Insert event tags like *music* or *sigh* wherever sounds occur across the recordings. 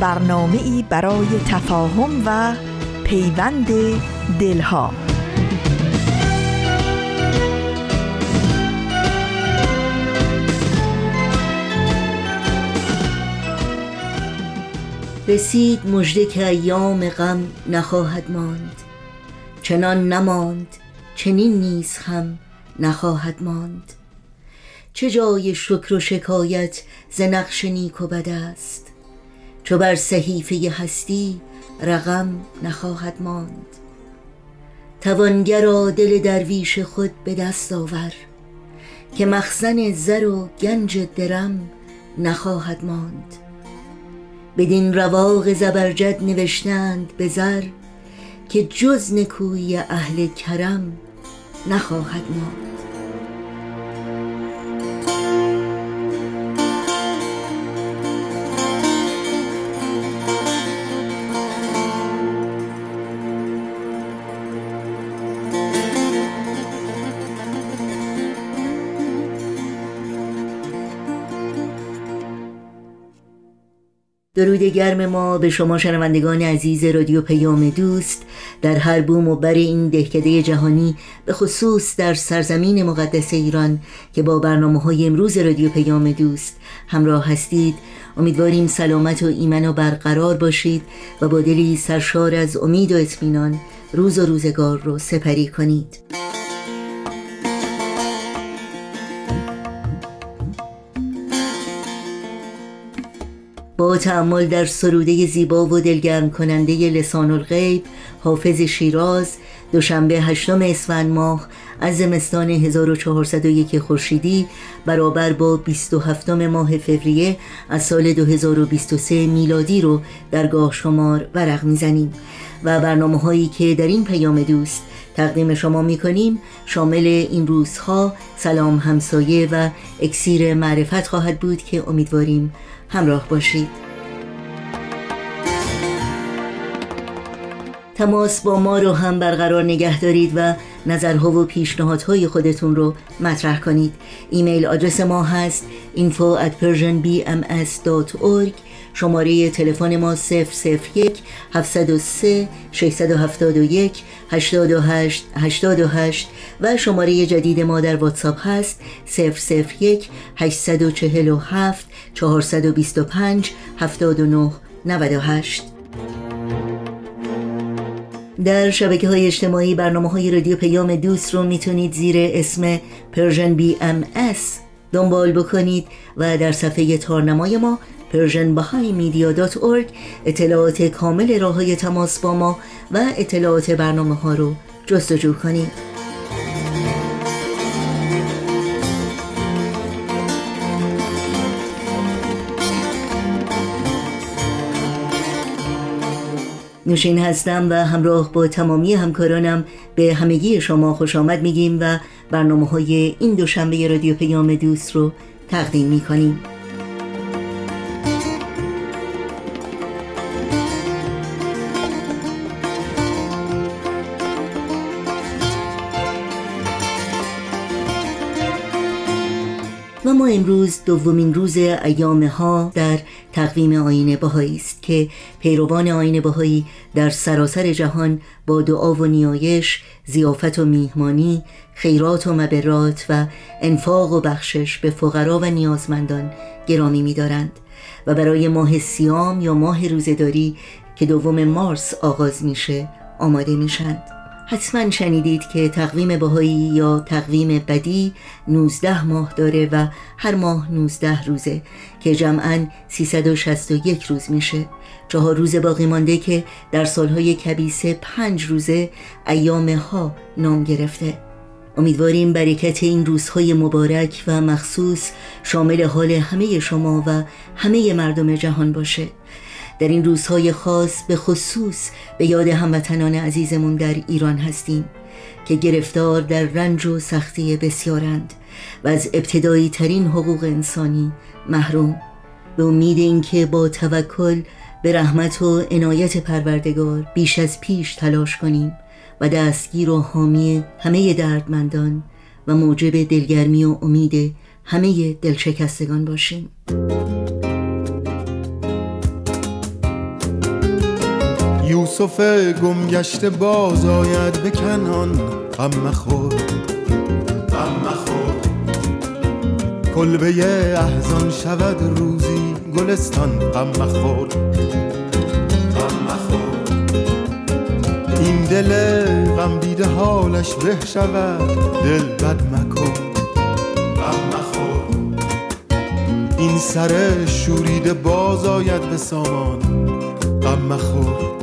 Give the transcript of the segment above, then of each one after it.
برنامه ای برای تفاهم و پیوند دلها. رسید مژده که ایام غم نخواهد ماند. چنان نماند چنین نیز هم نخواهد ماند. چه جای شکر و شکایت ز نقش نیک و بد است؟ چو بر صحیفه هستی رقم نخواهد ماند. توانگرا دل درویش خود به دست آور که مخزن زر و گنج درم نخواهد ماند. بدین رواق زبرجد نوشتند به زر که جز نکوی اهل کرم نخواهد ماند. درود گرم ما به شما شنوندگان عزیز رادیو پیام دوست در هر بوم و بر این دهکده جهانی به خصوص در سرزمین مقدس ایران که با برنامه های امروز رادیو پیام دوست همراه هستید. امیدواریم سلامت و ایمن و برقرار باشید و با دلی سرشار از امید و اطمینان روز و روزگار رو سپری کنید. با تعمل در سروده زیبا و دلگرم کننده لسان الغیب حافظ شیراز دوشنبه هشتم اسفند ماه از زمستان 1401 خورشیدی برابر با 27 ماه فوریه از سال 2023 میلادی رو در گاه شمار ورق می‌زنیم. و برنامه هایی که در این پیام دوست تقدیم شما می کنیم شامل این روزها سلام همسایه و اکسیر معرفت خواهد بود که امیدواریم همراه باشید. تماس با ما رو هم برقرار نگه دارید و نظرها و پیشنهادهای خودتون رو مطرح کنید. ایمیل آدرس ما هست info at persianbms.org شماره تلفن ما 001 703 671 828 828 و شماره جدید ما در واتساپ هست 001 847 425 79 98 در شبکه های اجتماعی برنامه های رادیو پیام دوست رو می‌تونید زیر اسم Persian BMS دنبال بکنید و در صفحه تارنمای ما persianbahaimedia.org اطلاعات کامل راه های تماس با ما و اطلاعات برنامه ها رو جستجو کنید. نوشین هستم و همراه با تمامی همکارانم به همگی شما خوش آمد میگیم و برنامه های این دوشنبه رادیو پیام دوست رو تقدیم می‌کنیم. و ما امروز دومین روز ایام ها در تقویم آین بهایی است که پیروان آین بهایی در سراسر جهان با دعا و نیایش زیافت و میهمانی خیرات و مبرات و انفاق و بخشش به فقرا و نیازمندان گرامی می‌دارند و برای ماه سیام یا ماه روزداری که دوم مارس آغاز میشه آماده میشند حتما شنیدید که تقویم بهایی یا تقویم بدی 19 ماه داره و هر ماه 19 روزه که جمعا 361 روز میشه. چهار روز باقی مانده که در سالهای کبیسه پنج روزه ایام ها نام گرفته. امیدواریم برکت این روزهای مبارک و مخصوص شامل حال همه شما و همه مردم جهان باشه. در این روزهای خاص به خصوص به یاد هموطنان عزیزمون در ایران هستیم که گرفتار در رنج و سختی بسیارند و از ابتدایی ترین حقوق انسانی محروم. به امید اینکه با توکل به رحمت و عنایت پروردگار بیش از پیش تلاش کنیم و دستگیر و حامی همه دردمندان و موجب دلگرمی و امید همه دلشکستگان باشیم. یوسف گمگشت باز آید به کنان. غم مخور. غم مخور. کلبه احزان شود روزی گلستان. غم مخور. غم مخور. این دل غم دیده حالش به شود. دل بد مکن. این سر شوریده باز آید به سامان. غم مخور.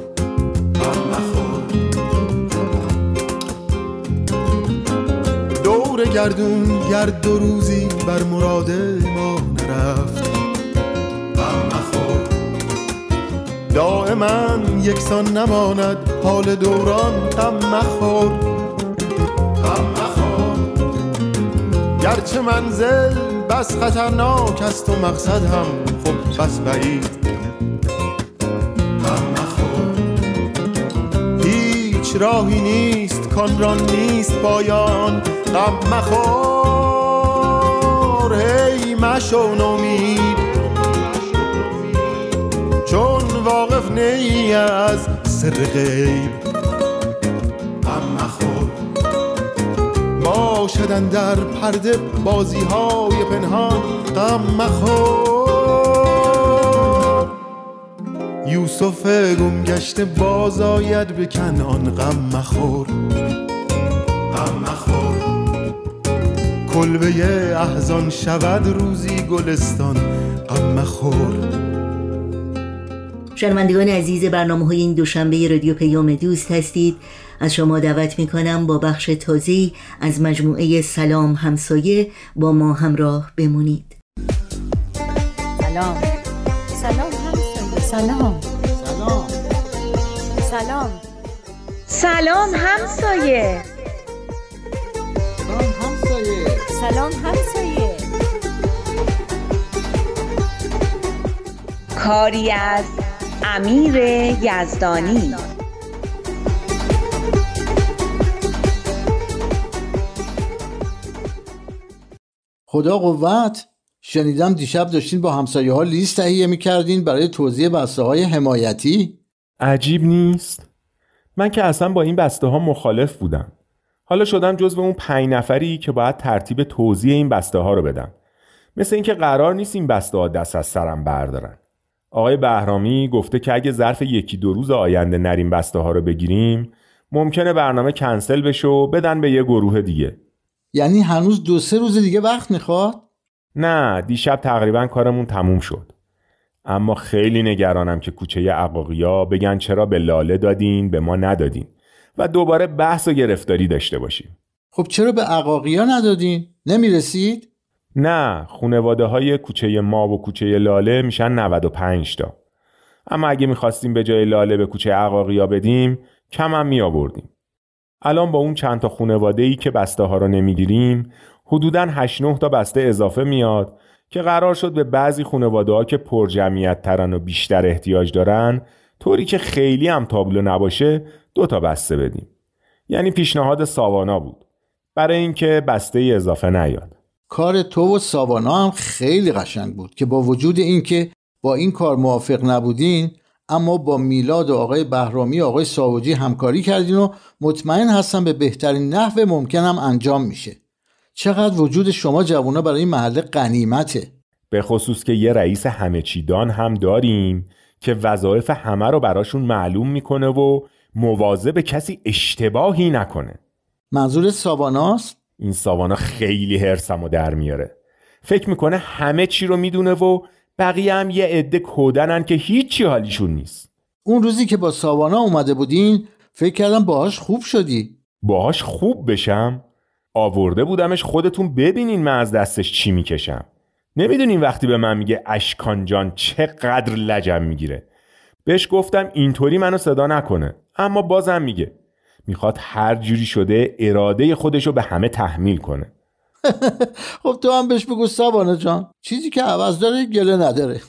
گردون گرد دو روزی بر مراد ما نرفت. غم مخور. دائما یکسان نماند حال دوران غم مخور. غم مخور. گرچه منزل بس خطرناک است و مقصد هم خب بس بعید. غم مخور. هیچ راهی نیست کان را نیست پایان. غم مخور هی مشو نومید. چون واقف نی از سر غیب. غم مخور. باشدن در پرده بازی های پنهان. غم مخور. یوسف گمگشت باز آید به کنان غم مخور. غم مخور. کلبه احزان شود روزی گلستان غم مخور. شنوندگان عزیز برنامه های این دوشنبه رادیو پیام دوست هستید. از شما دعوت می کنم با بخش تازی از مجموعه سلام همسایه با ما همراه بمونید. سلام. سلام همسایه. سلام. سلام همسایه. سلام همسایه. سلام همسایه. کاری از امیر یزدانی. خدا قوت. شنیدم دیشب داشتین با همسایه ها لیست تهیه می‌کردین برای توضیح بسته های حمایتی. عجیب نیست. من که اصلا با این بسته ها مخالف بودم. حالا شدم جزو اون پنج نفری که باید ترتیب توضیح این بسته ها رو بدم. مثل اینکه قرار نیست این بسته ها دست از سرم بردارن. آقای بهرامی گفته که اگه ظرف یکی دو روز آینده نریم بسته ها رو بگیریم ممکنه برنامه کنسل بشه و بدن به یه گروه دیگه. یعنی هنوز دو سه روز دیگه وقت می‌خواد؟ نه دیشب تقریبا کارمون تموم شد. اما خیلی نگرانم که کوچه عقاقیا بگن چرا به لاله دادین به ما ندادین و دوباره بحث و گرفتاری داشته باشیم. خب چرا به عقاقیا ندادین؟ نمی‌رسید؟ نه خونواده های کوچه ما و کوچه لاله میشن 95 تا. اما اگه می‌خواستیم به جای لاله به کوچه عقاقیا بدیم کم هم می آوردیم الان با اون چند تا خونواده ای که بسته ها رو نمی‌گیریم حدوداً 8 9 تا بسته اضافه میاد که قرار شد به بعضی خونواده ها که پر جمعیت ترن و بیشتر احتیاج دارن طوری که خیلی هم تابلو نباشه دو تا بسته بدیم. یعنی پیشنهاد ساوانا بود. برای اینکه بسته ای اضافه نیاد. کار تو و ساوانا هم خیلی قشنگ بود که با وجود اینکه با این کار موافق نبودین اما با میلاد و آقای بهرامی آقای ساوجی همکاری کردین و مطمئن هستم به بهترین نحو ممکنم انجام میشه. چقدر وجود شما جوونا برای این محله قنیمته به خصوص که یه رئیس همه چیدان هم داریم که وظایف همه رو براشون معلوم می‌کنه و مواظب کسی اشتباهی نکنه. منظور ساواناست؟ این ساوانا خیلی هرسم و در میاره. فکر می‌کنه همه چی رو می‌دونه و بقیه هم یه عده کودنن که هیچی حالیشون نیست. اون روزی که با ساوانا اومده بودین فکر کردم باهاش خوب شدی. باهاش خوب بشم؟ آورده بودمش خودتون ببینین من از دستش چی می‌کشم. نمی‌دونین وقتی به من میگه اشکان جان چقدر لجم می‌گیره. بهش گفتم اینطوری منو صدا نکنه. اما بازم میگه. می‌خواد هر جوری شده اراده خودشو به همه تحمیل کنه. *laughs* خب تو هم بهش بگو سابانه جان. چیزی که عوض داره گله نداره.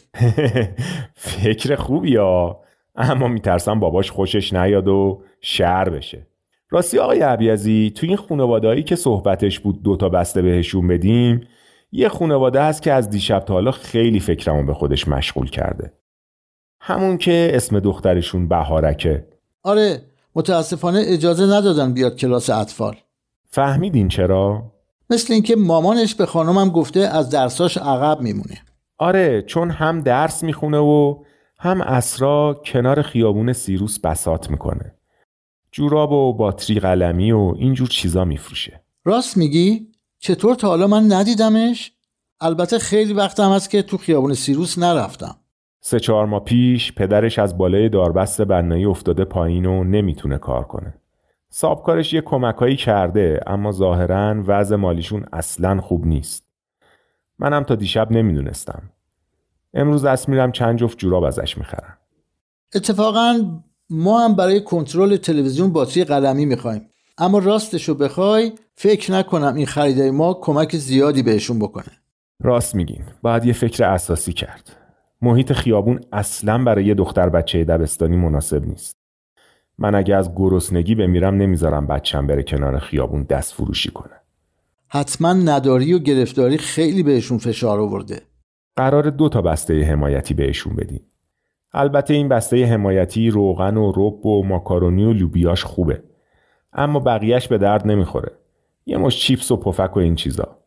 *laughs* فکر خوبی ها. اما میترسم باباش خوشش نیاد و شر بشه. راستی آقای عبیزی تو این خانوادهایی که صحبتش بود دوتا بسته بهشون بدیم یه خانواده هست که از دیشب تا حالا خیلی فکرمو به خودش مشغول کرده. همون که اسم دخترشون بهارکه. آره متاسفانه اجازه ندادن بیاد کلاس اطفال. فهمیدین چرا؟ مثل اینکه مامانش به خانمم گفته از درساش عقب میمونه. آره چون هم درس می‌خونه و هم اسرا کنار خیابون سیروس بسات می‌کنه. جوراب و باتری قلمی و اینجور چیزا میفروشه. راست میگی؟ چطور تا حالا من ندیدمش؟ البته خیلی وقتم هست که تو خیابون سیروس نرفتم. سه چهار ماه پیش پدرش از بالای داربست بنایی افتاده پایین و نمی‌تونه کار کنه. سابکارش یه کمکایی کرده اما ظاهرا وضع مالیشون اصلا خوب نیست. منم تا دیشب نمی‌دونستم. امروز دست میرم چند جفت جوراب ازش می‌خرم. اتفاقا ما هم برای کنترل تلویزیون باتری قلمی می‌خوایم. اما راستشو بخوای فکر نکنم این خریدای ما کمک زیادی بهشون بکنه. راست میگین. باید یه فکر اساسی کرد. محیط خیابون اصلا برای یه دختر بچه دبستانی مناسب نیست. من اگه از گرسنگی بمیرم نمی‌ذارم بچم بره کنار خیابون دست فروشی کنه. حتما نداری و گرفتاری خیلی بهشون فشار آورده. قرار دو تا بسته حمایتی بهشون بدیم البته این بسته حمایتی روغن و رب و ماکارونی و لوبیاش خوبه. اما بقیهش به درد نمی‌خوره. یه مش چیپس و پفک و این چیزا.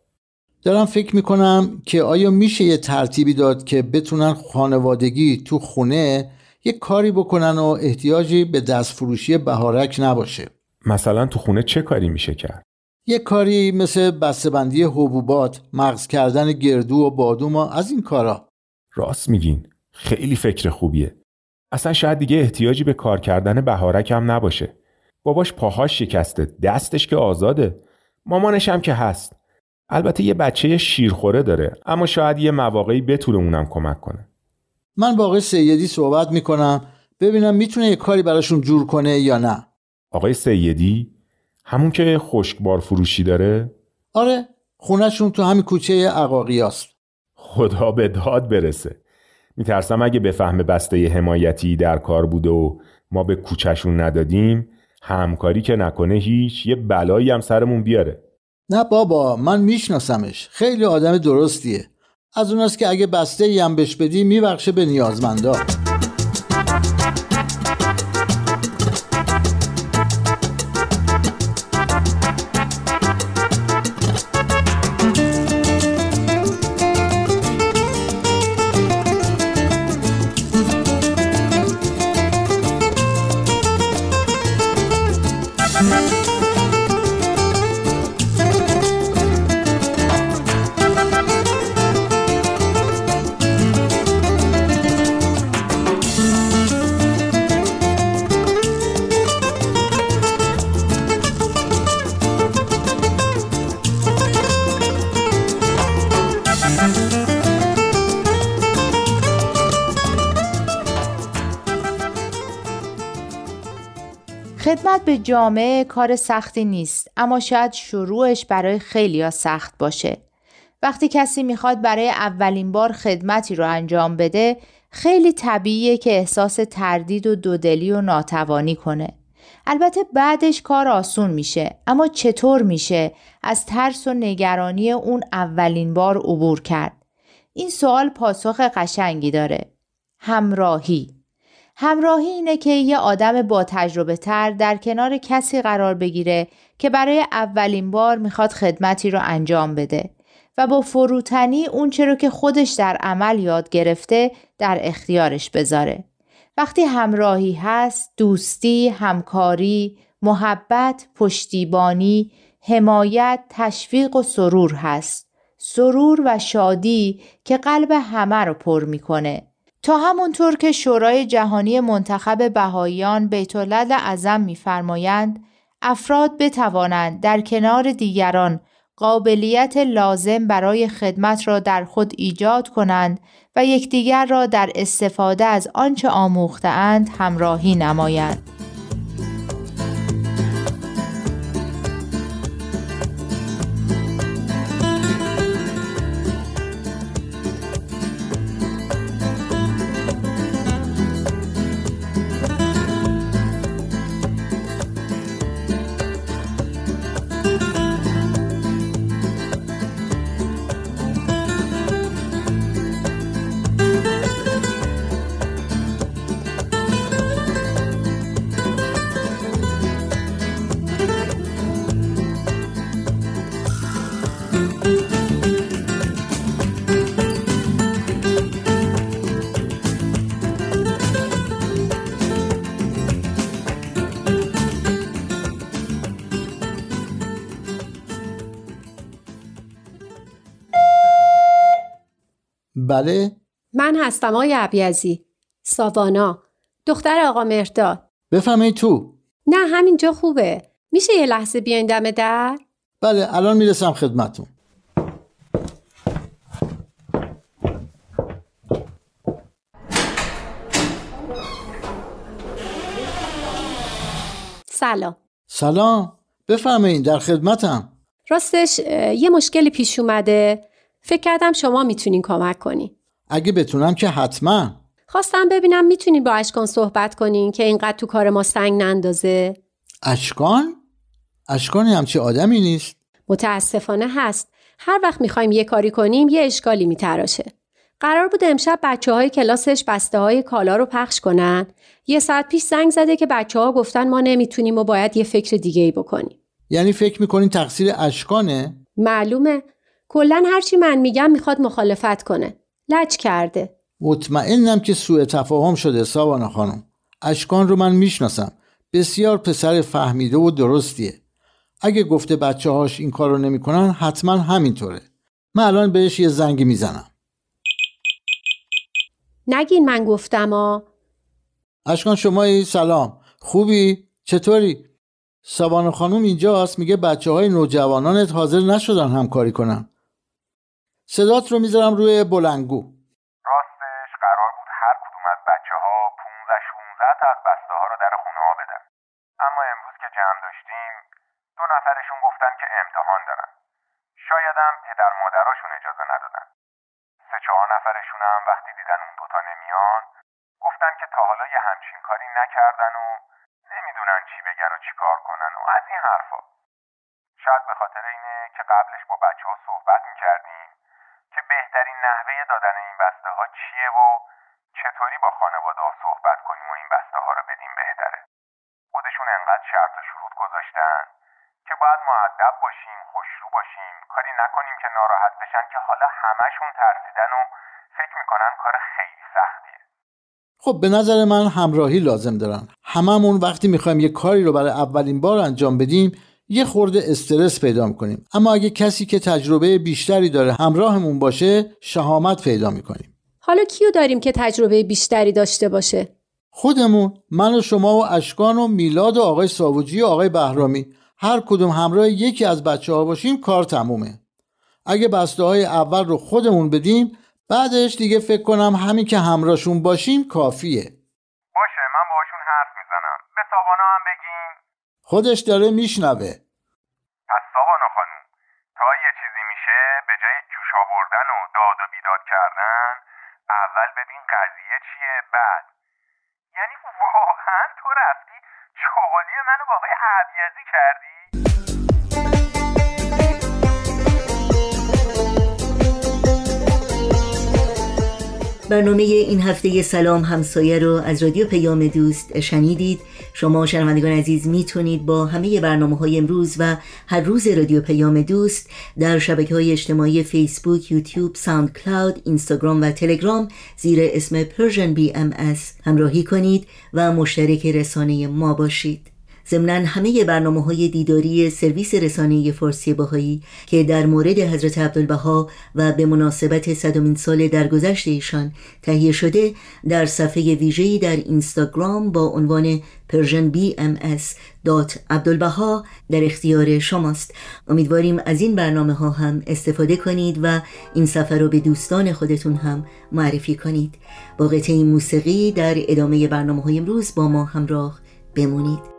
دارم فکر می‌کنم که آیا میشه یه ترتیبی داد که بتونن خانوادگی تو خونه یه کاری بکنن و احتیاجی به دست فروشی بهارک نباشه؟ مثلا تو خونه چه کاری میشه کرد؟ یه کاری مثل بسته‌بندی حبوبات مغز کردن گردو و بادوم و از این کارا. راست میگین. خیلی فکر خوبیه. اصلا شاید دیگه احتیاجی به کار کردن بهارک هم نباشه. باباش پاهاش شکسته دستش که آزاده. مامانش هم که هست. البته یه بچه شیرخوره داره اما شاید یه مواقعی بتونه اونم کمک کنه. من با آقای سیدی صحبت می‌کنم ببینم می‌تونه یه کاری براشون جور کنه یا نه. آقای سیدی همون که خشکبار فروشی داره؟ آره خونهشون تو همین کوچه عقاقیاست خدا به داد برسه. میترسم اگه بفهمه بسته حمایتی در کار بوده و ما به کوچهشون ندادیم همکاری که نکنه هیچ یه بلایی هم سرمون بیاره. نه بابا من میشناسمش. خیلی آدم درستیه. از اوناست که اگه بسته هم بهش بدی میبخشه به نیازمندا. جامعه کار سختی نیست اما شاید شروعش برای خیلیا سخت باشه. وقتی کسی می‌خواد برای اولین بار خدمتی رو انجام بده خیلی طبیعیه که احساس تردید و دودلی و ناتوانی کنه. البته بعدش کار آسون میشه اما چطور میشه از ترس و نگرانی اون اولین بار عبور کرد؟ این سوال پاسخ قشنگی داره. همراهی همراهی اینه که یه آدم با تجربه تر در کنار کسی قرار بگیره که برای اولین بار می‌خواد خدمتی رو انجام بده و با فروتنی اون رو که خودش در عمل یاد گرفته در اختیارش بذاره. وقتی همراهی هست، دوستی، همکاری، محبت، پشتیبانی، حمایت، تشویق و سرور هست. سرور و شادی که قلب همه رو پر می‌کنه تا همونطور که شورای جهانی منتخب بهاییان بیت اعظم میفرمایند افراد بتوانند در کنار دیگران قابلیت لازم برای خدمت را در خود ایجاد کنند و یکدیگر را در استفاده از آنچه آموختهاند همراهی نمایند. بله. من هستم آقای عبیزی. ساوانا. دختر آقا مرداد بفهمید تو. نه همینجا خوبه. میشه یه لحظه بیاین دم در؟ بله الان می‌رسم خدمتون سلام. سلام. بفرمایید در خدمتم. راستش یه مشکلی پیش اومده. فکر کردم شما می‌تونین کمک کنین اگه بتونم که حتما. خواستم ببینم می‌تونین با اشکان صحبت کنین که اینقدر تو کار ما سنگ نندازه. اشکان؟ اشکان همچی آدمی نیست. متاسفانه هست. هر وقت می‌خوایم یه کاری کنیم یه اشکالی میتراشه. قرار بود امشب بچه های کلاسش بسته های کالا رو پخش کنن. یه ساعت پیش زنگ زده که بچه ها گفتن ما نمی‌تونیم و باید یه فکر دیگه ای بکنیم. یعنی فکر می‌کنین تقصیر اشکانه؟ معلومه. کلا هرچی من میگم می‌خواد مخالفت کنه. لج کرده. مطمئنم که سوء تفاهم شده ساوانا خانم. اشکان رو من می‌شناسم. بسیار پسر فهمیده و درستیه. اگه گفته بچه هاش این کار رو نمی‌کنن حتما همینطوره. من الان بهش یه زنگی می‌زنم. نگین من گفتم ها اشکان شمایی سلام. خوبی؟ چطوری؟ ساوانا خانم اینجاست. میگه بچه های نوجوانانت حاضر نشدن همکاری کنن. صدات رو می‌ذارم روی بلنگو. راستش قرار بود هر کدوم از بچه ها 15 16 تا از بسته ها رو در خونه ها بدن. اما امروز که جمع داشتیم دو نفرشون گفتن که امتحان دارن. شایدم پدر مادراشون اجازه ندادن. سه چهار نفرشون هم وقتی دیدن اون دوتا نمیان گفتن که تا حالا یه همچین کاری نکردن و نمی‌دونن چی بگن و چی کار کنن و از این حرفا. شاید به خاطر اینه که قبلش با بچه ها صحبت می‌کردیم. بهترین نحوه دادن این بسته ها چیه و چطوری با خانواده صحبت کنیم و این بسته ها رو بدیم بهتره؟ خودشون انقدر شرط و شروط گذاشتن که باید معدب باشیم خوشرو باشیم کاری نکنیم که ناراحت بشن که حالا همشون ترسیدن و فکر می‌کنن کار خیلی سختیه. خب به نظر من همراهی لازم دارن. هممون وقتی می‌خوایم یه کاری رو برای اولین بار انجام بدیم یه خورده استرس پیدا می‌کنیم. اما اگه کسی که تجربه بیشتری داره همراهمون باشه شهامت پیدا می‌کنیم. حالا کیو داریم که تجربه بیشتری داشته باشه؟ خودمون من و شما و اشکان و میلاد و آقای ساوجی و آقای بهرامی. هر کدوم همراه یکی از بچه ها باشیم کار تمومه. اگه بسته های اول رو خودمون بدیم بعدش دیگه فکر کنم همین که همراهشون باشیم کافیه. باشه من باشون حرف می‌زنم. به ساوانا هم خودش داره میشنوه. پس ساوانا خانوم تا یه چیزی میشه به جای جوش آوردن و داد و بیداد کردن اول ببین قضیه چیه بعد. یعنی واقعا تو رفتی چغالی منو با آقای کردی؟ برنامه این هفته سلام همسایه رو از رادیو پیام دوست شنیدید. شما شنوندگان عزیز می‌تونید با همه برنامه های امروز و هر روز رادیو پیام دوست در شبکه های اجتماعی فیسبوک، یوتیوب، ساوند کلاود، اینستاگرام و تلگرام زیر اسم بی ام همراهی کنید و مشترک رسانه ما باشید. ضمنا همه برنامه های دیداری سرویس رسانه فارسی بهایی که در مورد حضرت عبدالبها و به مناسبت صدمین سال درگذشت ایشان تهیه شده در صفحه ویژه‌ای در اینستاگرام با عنوان Persian BMS در اختیار شماست. امیدواریم از این برنامه ها هم استفاده کنید و این سفر رو به دوستان خودتون هم معرفی کنید. با قطعه موسیقی در ادامه برنامه های امروز با ما همراه بمونید.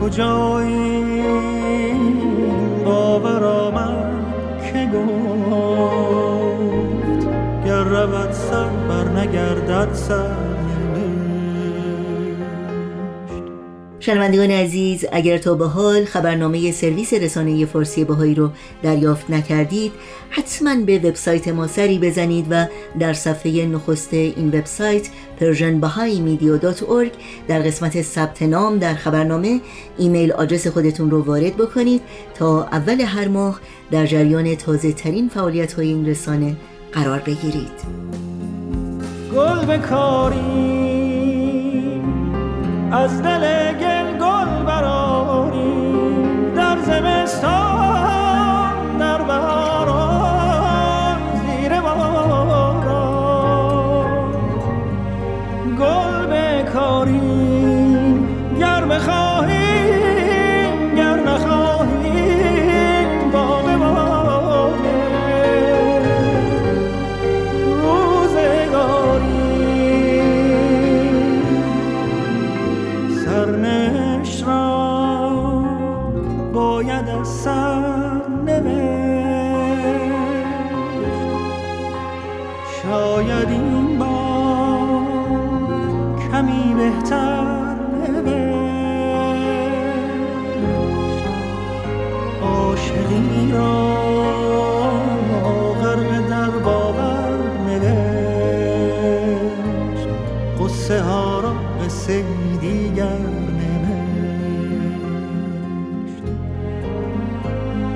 از کجا این باور آمد که گفت گر رود سر بر نگردد سر. شنوندگان عزیز اگر تا به حال خبرنامه سرویس رسانه فارسی بهایی رو دریافت نکردید حتما به وبسایت ما سری بزنید و در صفحه نخست این وبسایت Persian در قسمت ثبت نام در خبرنامه ایمیل آدرس خودتون رو وارد بکنید تا اول هر ماه در جریان تازه ترین فعالیت های این رسانه قرار بگیرید. گل بکاری از دل گل گل براری در زمستان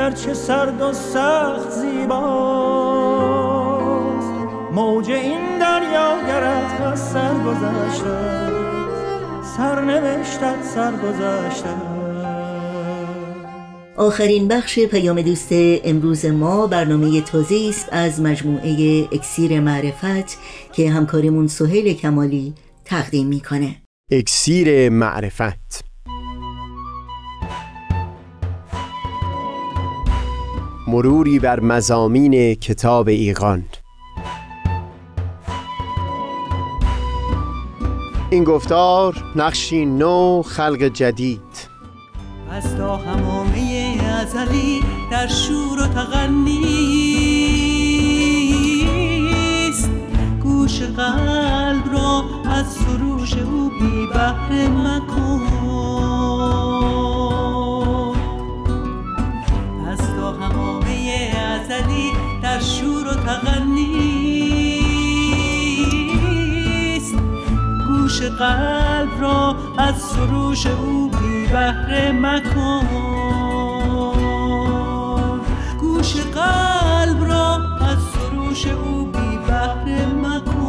گرچه سرد و سخت زیباست. موج این دریا گرد از سر گذشته سر سر گذشته آخرین بخش پیام دوست امروز ما برنامه تازه است از مجموعه اکسیر معرفت که همکارمون سهیل کمالی تقدیم می‌کنه. اکسیر معرفت. مروری بر مزامین کتاب ایقان این گفتار نقشی نو خلق جدید. از تا همامه ازلی در شور و تغنیست گوش قلب را از سروش او بی بهره مکن. ازلی در شور و تغنیست گوش قلب را از سروش او بی بهره مکن. گوش قلب را از سروش او بی بهره مکن.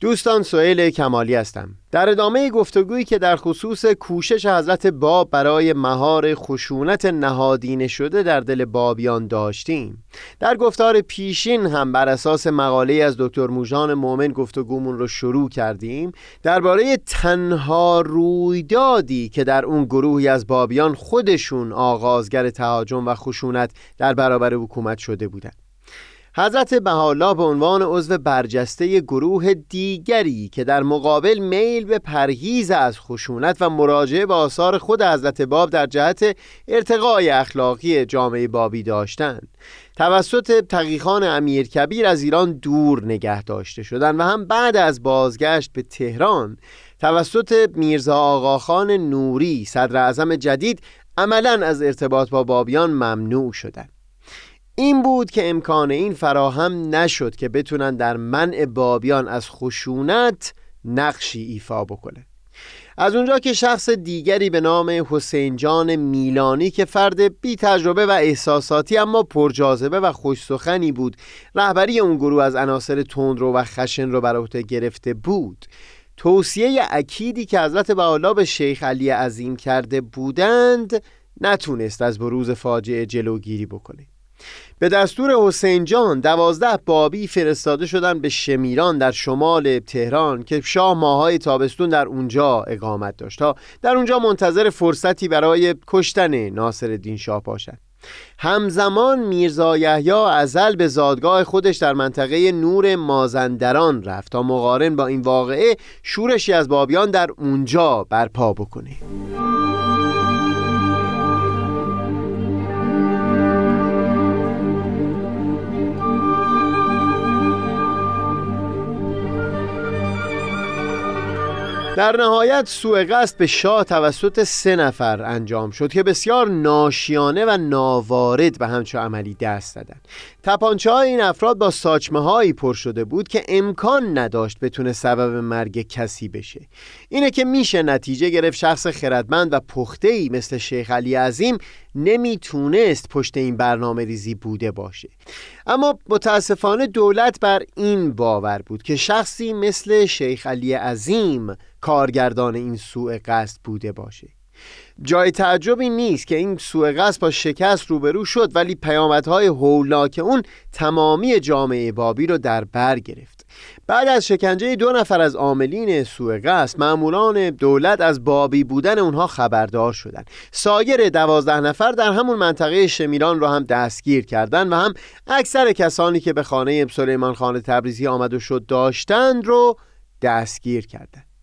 دوستان سئیل کمالی هستم. در ادامه گفتگویی که در خصوص کوشش حضرت باب برای مهار خشونت نهادینه شده در دل بابیان داشتیم. در گفتار پیشین هم بر اساس مقاله از دکتر موژان مومن گفتگومون رو شروع کردیم درباره تنها رویدادی که در اون گروهی از بابیان خودشون آغازگر تهاجم و خشونت در برابر حکومت شده بودند. حضرت بهاءالله به عنوان عضو برجسته گروه دیگری که در مقابل میل به پرهیز از خشونت و مراجعه به آثار خود حضرت باب در جهت ارتقای اخلاقی جامعه بابی داشتند. توسط تقیخان امیر کبیر از ایران دور نگه داشته شدند و هم بعد از بازگشت به تهران توسط میرزا آقاخان نوری صدر اعظم جدید عملا از ارتباط با بابیان ممنوع شدند. این بود که امکان این فراهم نشد که بتونن در منع بابیان از خشونت نقشی ایفا بکنه. از اونجا که شخص دیگری به نام حسین جان میلانی که فرد بی تجربه و احساساتی اما پرجاذبه و خوشسخنی بود رهبری اون گروه از عناصر تندرو و خشن رو بر عهده گرفته بود. توصیه اکیدی که حضرت بهاءالله به شیخ علی عظیم کرده بودند نتونست از بروز فاجعه جلوگیری بکنه. به دستور حسین جان دوازده بابی فرستاده شدن به شمیران در شمال تهران که شاه ماهای تابستون در اونجا اقامت داشت. تا در اونجا منتظر فرصتی برای کشتن ناصر الدین شاه باشد. همزمان میرزا یحیی ازل به زادگاه خودش در منطقه نور مازندران رفت تا مقارن با این واقعه شورشی از بابیان در اونجا برپا بکنه. در نهایت سوء قصد به شاه توسط سه نفر انجام شد که بسیار ناشیانه و ناوارد به همچو عملی دست دادند تپانچه های این افراد با ساچمه هایی پر شده بود که امکان نداشت بتونه سبب مرگ کسی بشه. اینه که میشه نتیجه گرفت شخص خردمند و پخته ای مثل شیخ علی عظیم نمی‌تونست پشت این برنامه ریزی بوده باشه. اما متاسفانه دولت بر این باور بود که شخصی مثل شیخ علی عظیم کارگردان این سوء قصد بوده باشه. جای تعجبی نیست که این سوء با شکست روبرو شد ولی پیامدهای هولناک اون تمامی جامعه بابی رو در بر گرفت. بعد از شکنجه دو نفر از عاملین سوء قصد معمولان دولت از بابی بودن اونها خبردار شدند. سایر دوازده نفر در همون منطقه شمیران رو هم دستگیر کردند و هم اکثر کسانی که به خانه سلیمان خان تبریزی آمد و شد داشتند رو دستگیر کردند.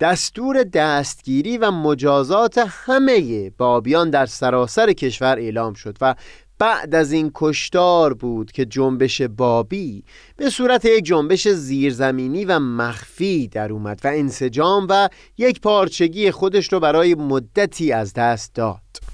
دستور دستگیری و مجازات همه بابیان در سراسر کشور اعلام شد و بعد از این کشتار بود که جنبش بابی به صورت یک جنبش زیرزمینی و مخفی در اومد و انسجام و یک پارچگی خودش رو برای مدتی از دست داد.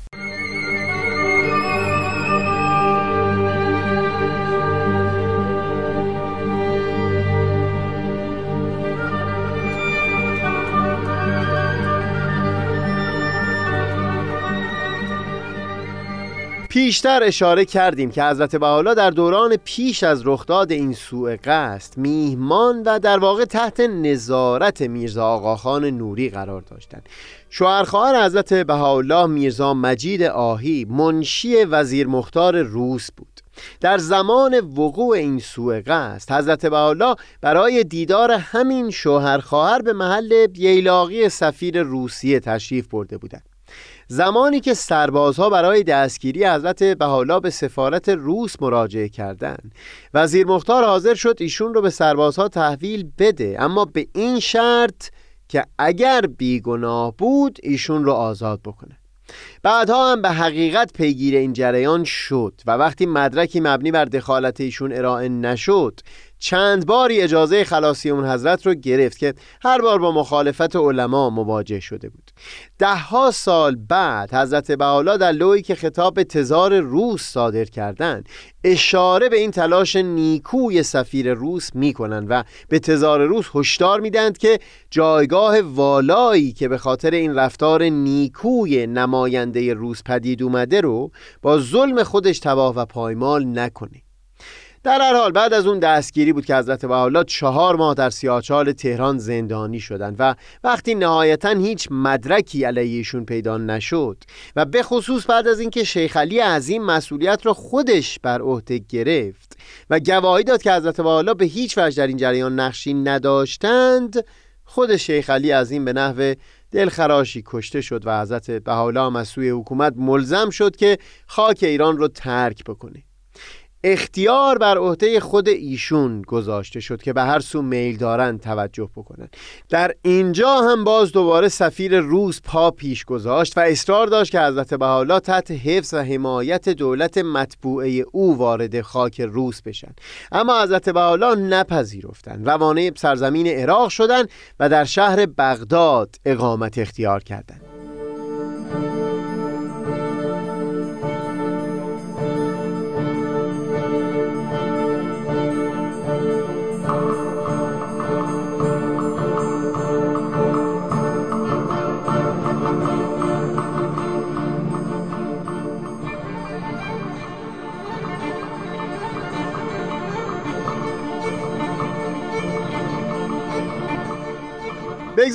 پیشتر اشاره کردیم که حضرت بحالا در دوران پیش از رخداد این سوء قصد میهمان و در واقع تحت نظارت میرزا آقاخان نوری قرار داشتند. شوهرخواهر حضرت بهاءالله میرزا مجید آهی منشی وزیر مختار روس بود. در زمان وقوع این سوء قصد حضرت بهاءالله برای دیدار همین شوهر خواهر به محل ییلاقی سفیر روسیه تشریف برده بودند. زمانی که سربازها برای دستگیری حضرت بهاءالله به سفارت روس مراجعه کردند. وزیر مختار حاضر شد ایشون رو به سربازها تحویل بده اما به این شرط که اگر بیگناه بود ایشون رو آزاد بکنه. بعدها هم به حقیقت پیگیر این جریان شد و وقتی مدرکی مبنی بر دخالت ایشون ارائه نشد چند باری اجازه خلاصی اون حضرت رو گرفت که هر بار با مخالفت علما مواجه شده بود. دهها سال بعد حضرت بحالا در لوی که خطاب به تزار روس صادر کردند اشاره به این تلاش نیکوی سفیر روس می‌کنند و به تزار روس هشدار میدند که جایگاه والایی که به خاطر این رفتار نیکوی نماینده روس پدید اومده رو با ظلم خودش تباه و پایمال نکنه. در هر حال بعد از اون دستگیری بود که حضرت بهاءالله چهار ماه در سیاچال تهران زندانی شدند و وقتی نهایتا هیچ مدرکی علیهشون پیدا نشد و به خصوص بعد از اینکه شیخ علی عظیم مسئولیت را خودش بر عهده گرفت و گواهی داد که حضرت بهاءالله به هیچ وجه در این جریان نقشی نداشتند خود شیخ علی عظیم به نحو دلخراشی کشته شد و حضرت بهاءالله از سوی حکومت ملزم شد که خاک ایران رو ترک بکنه. اختیار بر عهده خود ایشون گذاشته شد که به هر سو میل دارند توجه بکنن. در اینجا هم باز دوباره سفیر روس پا پیش گذاشت و اصرار داشت که حضرت بهاءالله تحت حفظ و حمایت دولت مطبوعه او وارد خاک روس بشن. اما حضرت بهاءالله نپذیرفتند. روانه سرزمین عراق شدند و در شهر بغداد اقامت اختیار کردند.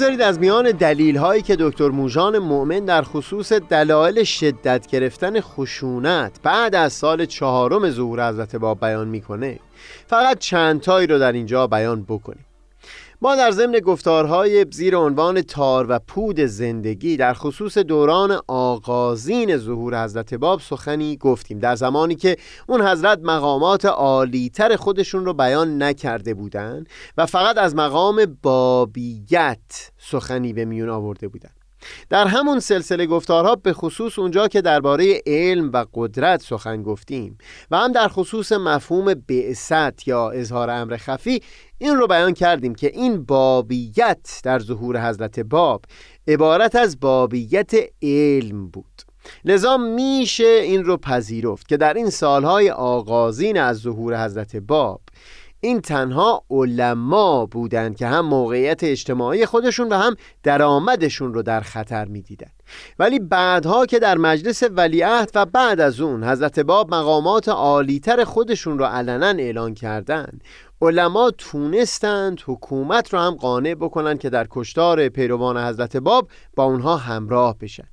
بگذارید از میان دلیل هایی که دکتر موژان مؤمن در خصوص دلایل شدت گرفتن خشونت بعد از سال چهارم ظهور حضرت باب بیان می‌کنه فقط چند تایی رو در اینجا بیان بکنیم. ما در ضمن گفتارهای زیر عنوان تار و پود زندگی در خصوص دوران آغازین ظهور حضرت باب سخنی گفتیم در زمانی که اون حضرت مقامات عالیتر خودشون رو بیان نکرده بودند و فقط از مقام بابیت سخنی به میون آورده بودند در همون سلسله گفتارها به خصوص اونجا که درباره علم و قدرت سخن گفتیم و هم در خصوص مفهوم بعثت یا اظهار امر خفی این رو بیان کردیم که این بابیت در ظهور حضرت باب عبارت از بابیت علم بود. لذا میشه این رو پذیرفت که در این سالهای آغازین از ظهور حضرت باب این تنها علما بودند که هم موقعیت اجتماعی خودشون و هم درآمدشون رو در خطر می‌دیدند ولی بعدها که در مجلس ولیعهد و بعد از اون حضرت باب مقامات عالیتر خودشون رو علنا اعلان کردند علما تونستند حکومت رو هم قانع بکنن که در کشتار پیروان حضرت باب با اونها همراه بشن.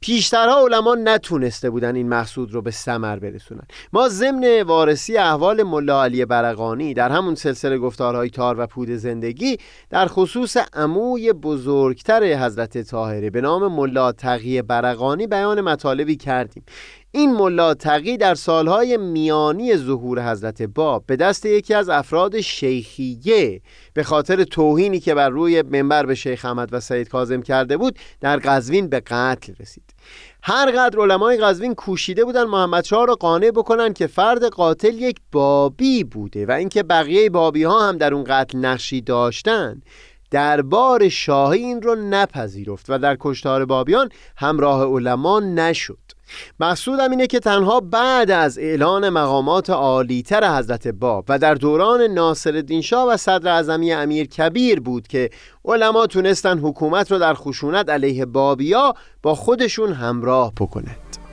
پیشترها علما نتونسته بودن این مقصود رو به سمر برسونن. ما ضمن وارسی احوال ملا علی برقانی در همون سلسله گفتارهای تار و پود زندگی در خصوص عموی بزرگتر حضرت طاهره به نام ملا تقی برقانی بیان مطالبی کردیم. این ملا تقی در سالهای میانی ظهور حضرت باب به دست یکی از افراد شیخیه به خاطر توهینی که بر روی منبر به شیخ احمد و سید کاظم کرده بود در قزوین به قتل رسید. هر قدر علمای قزوین کوشیده بودن محمد شاه را قانع بکنن که فرد قاتل یک بابی بوده و اینکه بقیه بابی ها هم در اون قتل نقشی داشتن دربار شاهی این رو نپذیرفت و در کشتار بابیان همراه علما نشد. مقصودم اینه که تنها بعد از اعلان مقامات عالیتر حضرت باب و در دوران ناصر شاه و صدر اعظمی امیر کبیر بود که علما تونستن حکومت رو در خشونت علیه بابیا با خودشون همراه بکنند.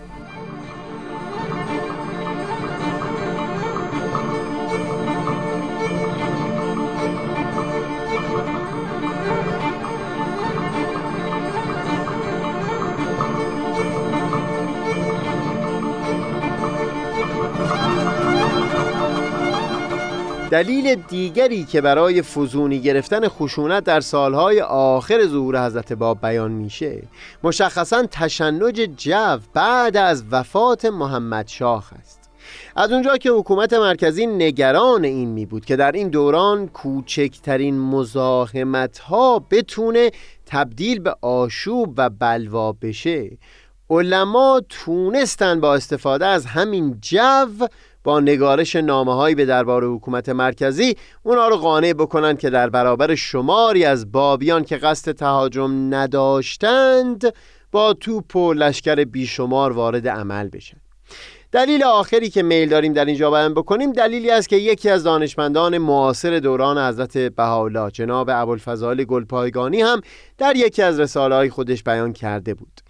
دلیل دیگری که برای فزونی گرفتن خشونت در سالهای آخر ظهور حضرت باب بیان میشه مشخصا تشنج جو بعد از وفات محمد شاه است. از اونجا که حکومت مرکزی نگران این می بود که در این دوران کوچکترین مزاحمت ها بتونه تبدیل به آشوب و بلوا بشه علما تونستن با استفاده از همین جو با نگارش نامه هایی به دربار حکومت مرکزی اونا رو قانع بکنن که در برابر شماری از بابیان که قصد تهاجم نداشتند با توپ و لشکر بیشمار وارد عمل بشن. دلیل آخری که میل داریم در اینجا بیان بکنیم دلیلی است که یکی از دانشمندان معاصر دوران حضرت بهاءالله جناب ابوالفضل گلپایگانی هم در یکی از رساله های خودش بیان کرده بود.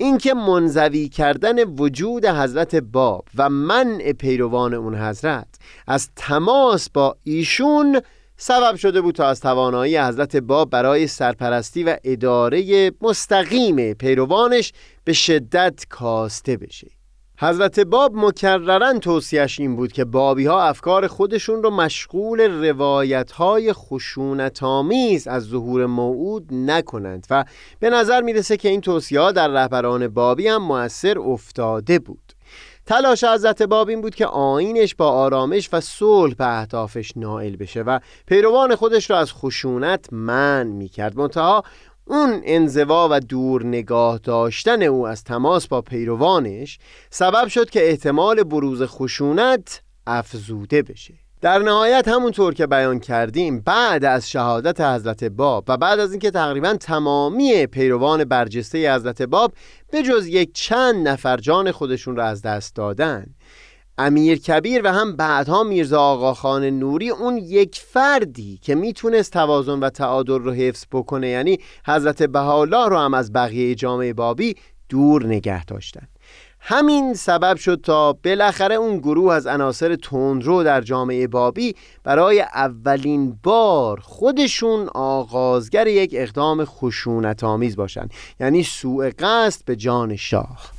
اینکه منزوی کردن وجود حضرت باب و منع پیروان اون حضرت از تماس با ایشون سبب شده بود تا از توانایی حضرت باب برای سرپرستی و اداره مستقیم پیروانش به شدت کاسته بشه. حضرت باب مکررن توصیهش این بود که بابی ها افکار خودشون رو مشغول روایت های خشونت آمیز از ظهور موعود نکنند و به نظر می‌رسه که این توصیه در رهبران بابی هم مؤثر افتاده بود. تلاش حضرت باب این بود که آینش با آرامش و صلح به اهدافش نائل بشه و پیروان خودش را از خشونت من می‌کرد. منتها اون انزوا و دور نگاه داشتن او از تماس با پیروانش سبب شد که احتمال بروز خشونت افزوده بشه. در نهایت همونطور که بیان کردیم بعد از شهادت حضرت باب و بعد از اینکه تقریبا تمامی پیروان برجسته حضرت باب به جز یک چند نفر جان خودشون را از دست دادن امیر کبیر و هم بعدها میرزا آقاخان نوری اون یک فردی که می‌تونست توازن و تعادل رو حفظ بکنه یعنی حضرت بهاءالله رو هم از بقیه جامعه بابی دور نگه داشتن. همین سبب شد تا بالاخره اون گروه از عناصر تندرو در جامعه بابی برای اولین بار خودشون آغازگر یک اقدام خشونت آمیز باشن یعنی سوء قصد به جان شاه.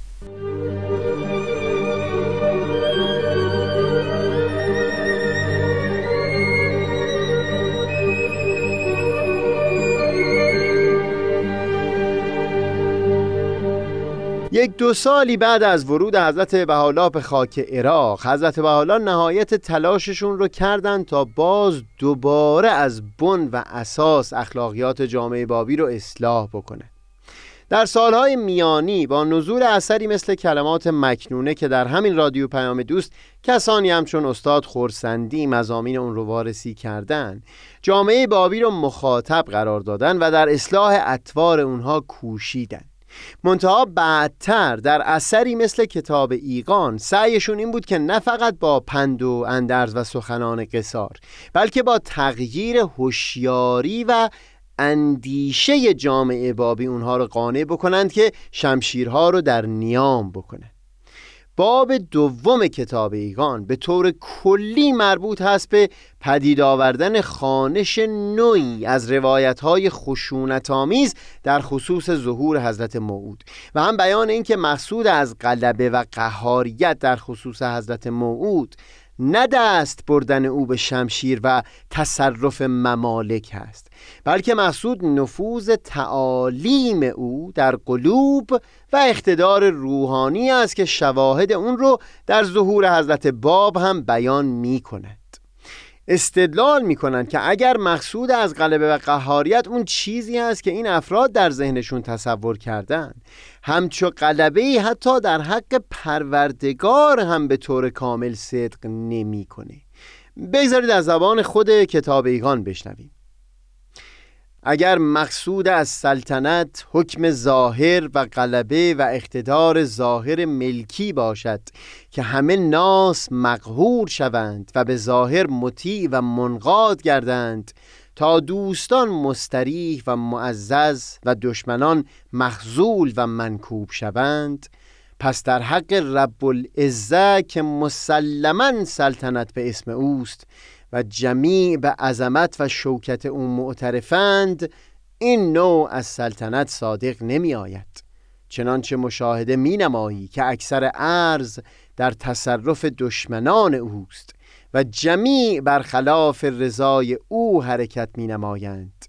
یک دو سالی بعد از ورود حضرت بهاءالله به خاک عراق حضرت بهاءالله نهایت تلاششون رو کردند تا باز دوباره از بن و اساس اخلاقیات جامعه بابی رو اصلاح بکنه. در سالهای میانی با نزول اثری مثل کلمات مکنونه که در همین رادیو پیام دوست کسانی همچون استاد خورسندی مزامین اون رو وارسی کردن جامعه بابی رو مخاطب قرار دادن و در اصلاح اطوار اونها کوشیدن. منتها بعدتر در اثری مثل کتاب ایقان سعیشون این بود که نه فقط با پند و اندرز و سخنان قصار بلکه با تغییر هوشیاری و اندیشه جامعه بابی اونها رو قانع بکنند که شمشیرها رو در نیام بکنند باب دوم کتاب ایگان به طور کلی مربوط هست به پدید آوردن خانش نوعی از روایت های خشونت آمیز در خصوص ظهور حضرت موعود. و هم بیان اینکه مقصود از غلبه و قهاریت در خصوص حضرت موعود نه دست بردن او به شمشیر و تصرف ممالک هست بلکه مقصود نفوذ تعالیم او در قلوب و اقتدار روحانی است که شواهد اون رو در ظهور حضرت باب هم بیان می کند استدلال می کنند که اگر مقصود از غلبه و قهاریت اون چیزی است که این افراد در ذهنشون تصور کردن همچو غلبه حتی در حق پروردگار هم به طور کامل صدق نمی‌کنه. بگذارید از زبان خود کتاب ایگان بشنویم اگر مقصود از سلطنت حکم ظاهر و غلبه و اقتدار ظاهر ملکی باشد که همه ناس مقهور شوند و به ظاهر مطیع و منقاد گردند تا دوستان مستریح و معزز و دشمنان مخزول و منکوب شوند پس در حق رب العزه که مسلما سلطنت به اسم اوست و جمیع به عظمت و شوکت او معترفند این نوع از سلطنت صادق نمی آید چنانچه مشاهده می نمایی که اکثر ارز در تصرف دشمنان اوست و جمیع برخلاف رضای او حرکت می نمایند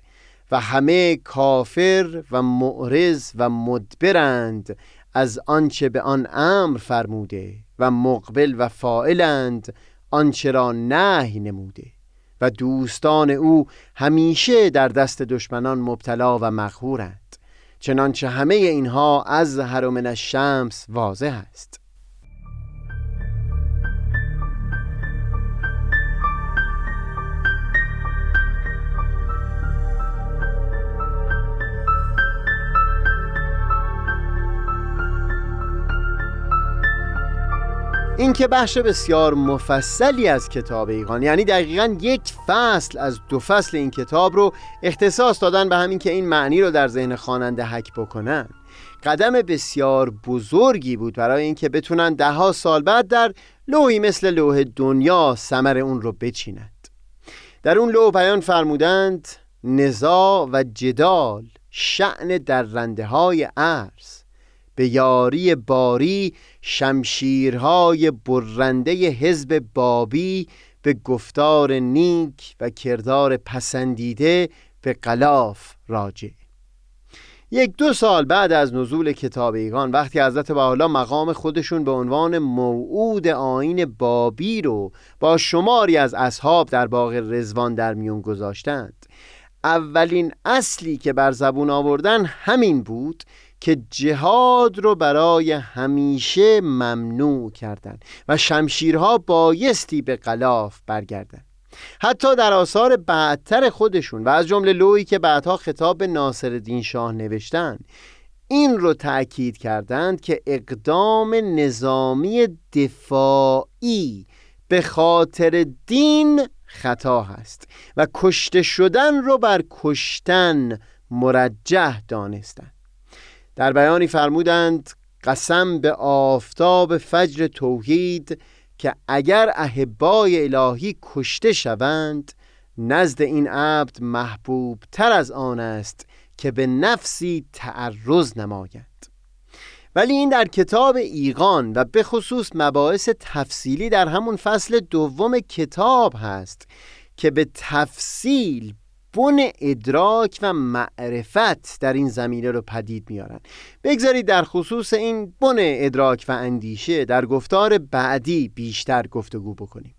و همه کافر و معرض و مدبرند از آنچه به آن امر فرموده و مقبل و فائلند آنچه را نهی نموده و دوستان او همیشه در دست دشمنان مبتلا و مخورند چنانچه همه اینها از هرمن الشمس واضح است. این که بخش بسیار مفصلی از کتاب ایقان یعنی دقیقا یک فصل از دو فصل این کتاب رو اختصاص دادن به همین که این معنی رو در ذهن خواننده حک بکنن. قدم بسیار بزرگی بود برای اینکه بتونن دهها سال بعد در لوحی مثل لوح دنیا سمر اون رو بچینند. در اون لوح بیان فرمودند نزاع و جدال شعن رنده های عرض به یاری باری شمشیرهای برنده حزب بابی به گفتار نیک و کردار پسندیده به قلاف راجع. یک دو سال بعد از نزول کتاب ایگان وقتی حضرت حالا مقام خودشون به عنوان موعود آین بابی رو با شماری از اصحاب در باغ رزوان در میون گذاشتند اولین اصلی که بر زبون آوردن همین بود که جهاد رو برای همیشه ممنوع کردند و شمشیرها بایستی به قلاف برگردند حتی در آثار بعدتر خودشون و از جمله لویی که بعدها خطاب به ناصر شاه نوشتن این رو تأکید کردند که اقدام نظامی دفاعی به خاطر دین خطا هست و کشته شدن رو بر کشتن مرجح دانستند در بیانی فرمودند قسم به آفتاب فجر توحید که اگر احبای الهی کشته شوند نزد این عبد محبوب تر از آن است که به نفسی تعرض نماید. ولی این در کتاب ایقان و به خصوص مباحث تفصیلی در همون فصل دوم کتاب هست که به تفصیل بن ادراک و معرفت در این زمینه رو پدید میارن. بگذارید در خصوص این بن ادراک و اندیشه در گفتار بعدی بیشتر گفتگو بکنیم.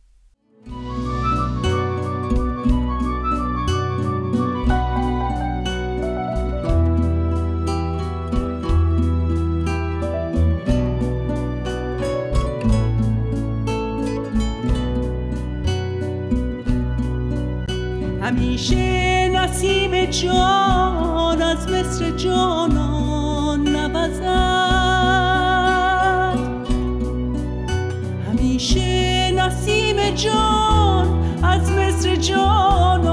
همیشه نسیم جان از مصر جانان نوزد. همیشه نسیم جان از مصر جانان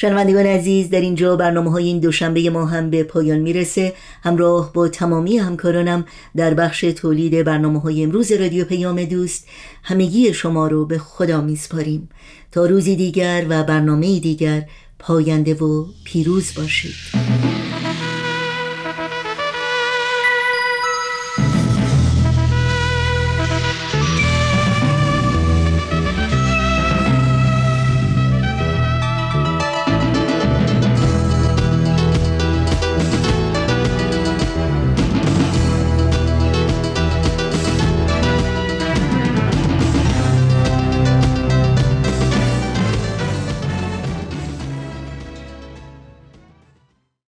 شنوندگان عزیز در اینجا برنامه های این دوشنبه ما هم به پایان می‌رسه. همراه با تمامی همکارانم در بخش تولید برنامه های امروز رادیو پیام دوست همگی شما رو به خدا میسپاریم. تا روزی دیگر و برنامه دیگر پاینده و پیروز باشید.